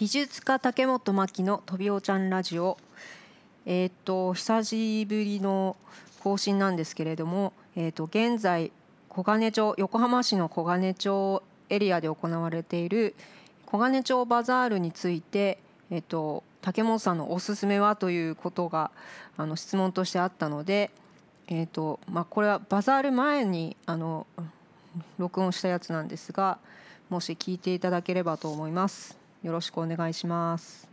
美術家竹本真希のとびおちゃんラジオ。えーっと久しぶりの更新なんですけれどもえーっと現在小金町横浜市の小金町エリアで行われている小金町バザールについてえーっと竹本さんのおすすめはということがあの質問としてあったのでえーとまあ、これはバザール前にあの録音したやつなんですがもし聞いていただければと思います。よろしくお願いします。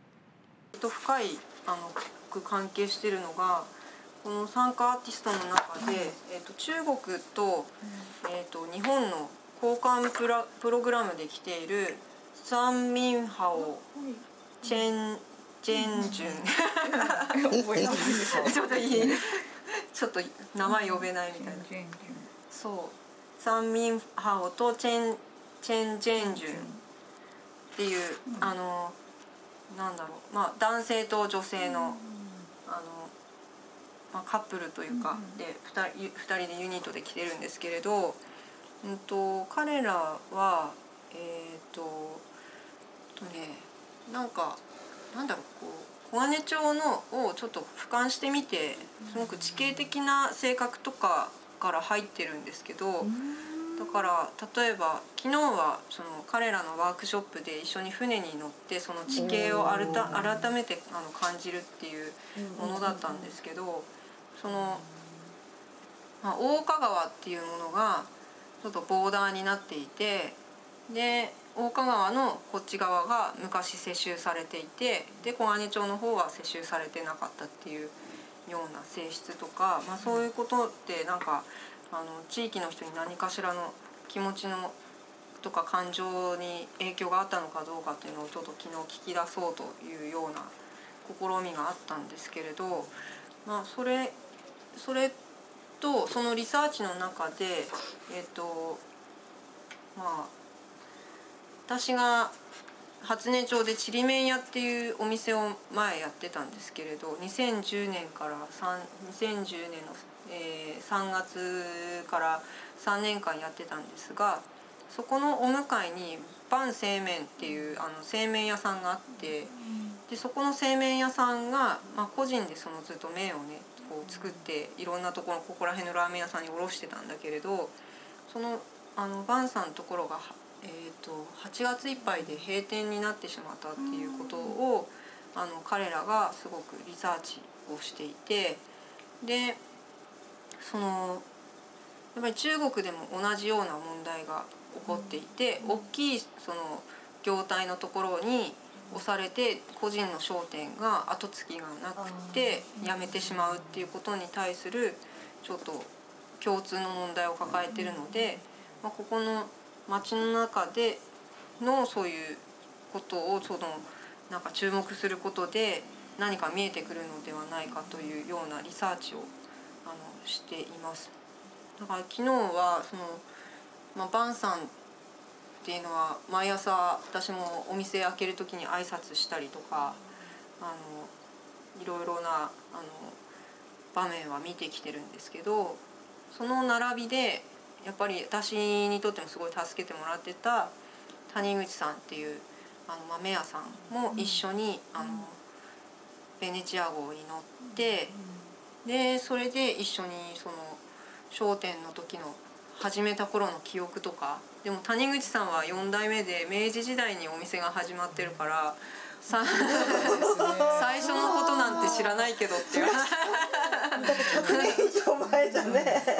と深いあの関係しているのがこの参加アーティストの中で、えーと、中国と,、えーと、日本の交換プラプログラムで来ているサン・ミンハオチェン・ジェンジュン。覚えちょっといいちょっと名前呼べないみたいな。そうサン・ミンハオとチェン・チェン・ジェンジュンっていう、あのなんだろう。まあ男性と女性の、あの、まあ、カップルというか、で 2, 2人でユニットで来てるんですけれど、うんと、彼らはえっ、ー、ととねなんかなんだろうこう小金町のをちょっと俯瞰してみてすごく地形的な性格とかから入ってるんですけどだから例えば昨日はその彼らのワークショップで一緒に船に乗ってその地形を改めてあの感じるっていうものだったんですけどその、まあ、大岡川っていうものがちょっとボーダーになっていてで大川川のこっち側が昔接収されていてで小金町の方は接収されてなかったっていうような性質とか、まあ、そういうことってなんかあの地域の人に何かしらの気持ちのとか感情に影響があったのかどうかっていうのをちょっと昨日聞き出そうというような試みがあったんですけれど、まあ、それそれとそのリサーチの中でえっ、とまあ私が初音町でちりめん屋っていうお店を前やってたんですけれど2010年から2010年の、えー、3月から3年間やってたんですがそこのお向かいにパン製麺っていうあの製麺屋さんがあってでそこの製麺屋さんが、まあ、個人でそのずっと麺をねこう作っていろんなところここら辺のラーメン屋さんに卸してたんだけれどそのあのバンさんのところがえーと、8月いっぱいで閉店になってしまったっていうことを、あの彼らがすごくリサーチをしていてでそのやっぱり中国でも同じような問題が起こっていて、大きいその業態のところに押されて個人の商店が後継ぎがなくて辞めてしまうっていうことに対するちょっと共通の問題を抱えてるので、まあ、ここの街の中でのそういうことをそのなんか注目することで何か見えてくるのではないかというようなリサーチをあのしています。だから昨日はその、まあ、バンさんっていうのは毎朝私もお店開ける時に挨拶したりとかあのいろいろなあの場面は見てきてるんですけどその並びでやっぱり私にとってもすごい助けてもらってた谷口さんっていうあの豆屋さんも一緒に、あのベネチア号に乗ってでそれで一緒にその商店の時の始めた頃の記憶とかでも谷口さんは4代目で明治時代にお店が始まってるからさ 最初のことなんて知らないけどって。いう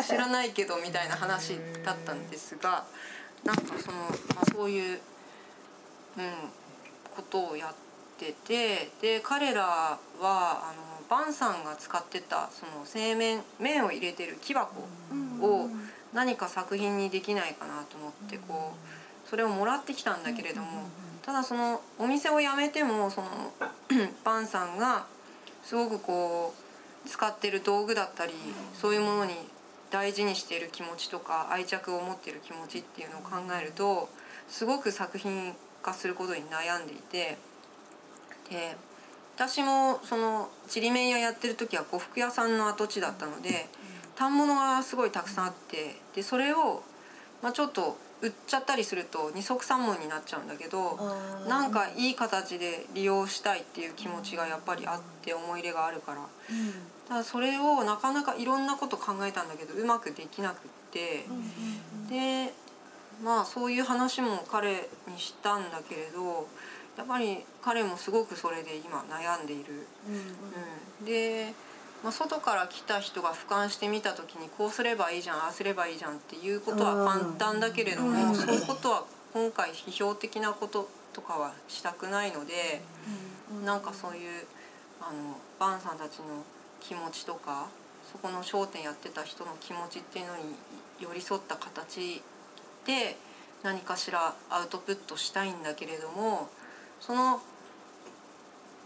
知らないけどみたいな話だったんですがなんかその、まあ、そういう、うん、ことをやっててで彼らはあのバンさんが使ってたその製麺麺を入れてる木箱を何か作品にできないかなと思ってこうそれをもらってきたんだけれども。ただそのお店を辞めてもそのバンさんがすごくこう使ってる道具だったりそういうものに大事にしている気持ちとか愛着を持っている気持ちっていうのを考えるとすごく作品化することに悩んでいてで私もそのちりめん屋やってる時は呉服屋さんの跡地だったので反物がすごいたくさんあってでそれを、まあ、ちょっと売っちゃったりすると二足三門になっちゃうんだけどなんかいい形で利用したいっていう気持ちがやっぱりあって思い入れがあるから、ただそれをなかなかいろんなこと考えたんだけどうまくできなくって、でまあそういう話も彼にしたんだけれどやっぱり彼もすごくそれで今悩んでいる。うん、でまあ、外から来た人が俯瞰してみた時にこうすればいいじゃんああすればいいじゃんっていうことは簡単だけれども、そういうことは今回批評的なこととかはしたくないので、なんかそういうあのバンさんたちの気持ちとかそこの商店やってた人の気持ちっていうのに寄り添った形で何かしらアウトプットしたいんだけれどもその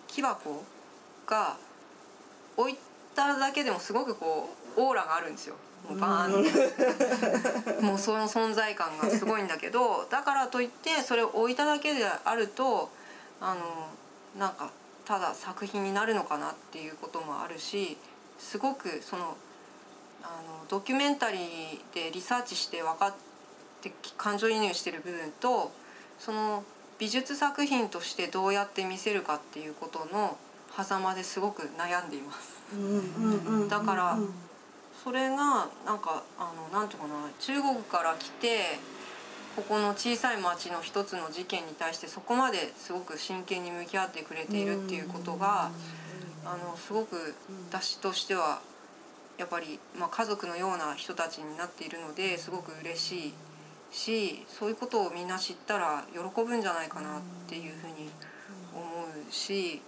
木箱が置いただけでもすごくこうオーラがあるんですよ。もうバーン もうその存在感がすごいんだけどだからといってそれを置いただけであるとあのなんかただ作品になるのかなっていうこともあるしすごくそのあのドキュメンタリーでリサーチして分かって感情移入してる部分とその美術作品としてどうやって見せるかっていうことの狭間ですごく悩んでいます。だからそれがなんかあのなんていうかな中国から来てここの小さい町の一つの事件に対してそこまですごく真剣に向き合ってくれているっていうことがあのすごく私としてはやっぱり、まあ、家族のような人たちになっているのですごく嬉しいしそういうことをみんな知ったら喜ぶんじゃないかなっていうふうに思うし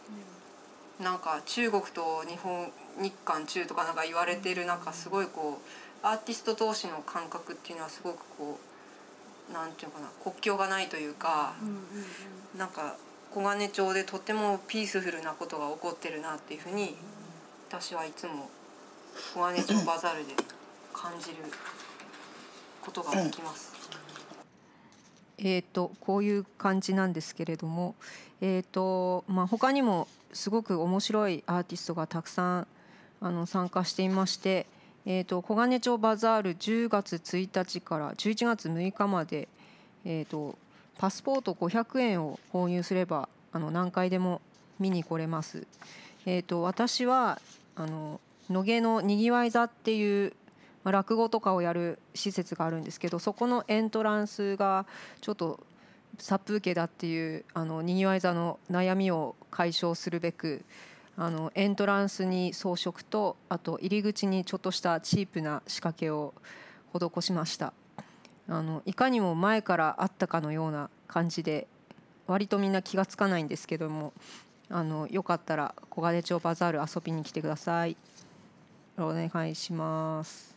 なんか中国と日本日韓中とかなんか言われてるなんかすごいこうアーティスト同士の感覚っていうのはすごくこうなんていうかな国境がないというか、うなんか小金町でとてもピースフルなことが起こってるなっていうふうに私はいつも小金町バザールで感じることができます。えーと、こういう感じなんですけれども、えーとまあ、他にもすごく面白いアーティストがたくさんあの参加していまして、えーと、小金町バザール10月1日から11月6日まで、えーと、パスポート500円を購入すればあの何回でも見に来れます。えーと、私はあの野毛のにぎわい座っていう、落語とかをやる施設があるんですけどそこのエントランスがちょっと殺風景だっていうあのにぎわい座の悩みを解消するべくあのエントランスに装飾とあと入り口にちょっとしたチープな仕掛けを施しました。あのいかにも前からあったかのような感じで割とみんな気が付かないんですけどもあのよかったら小金町バザール遊びに来てください。お願いします。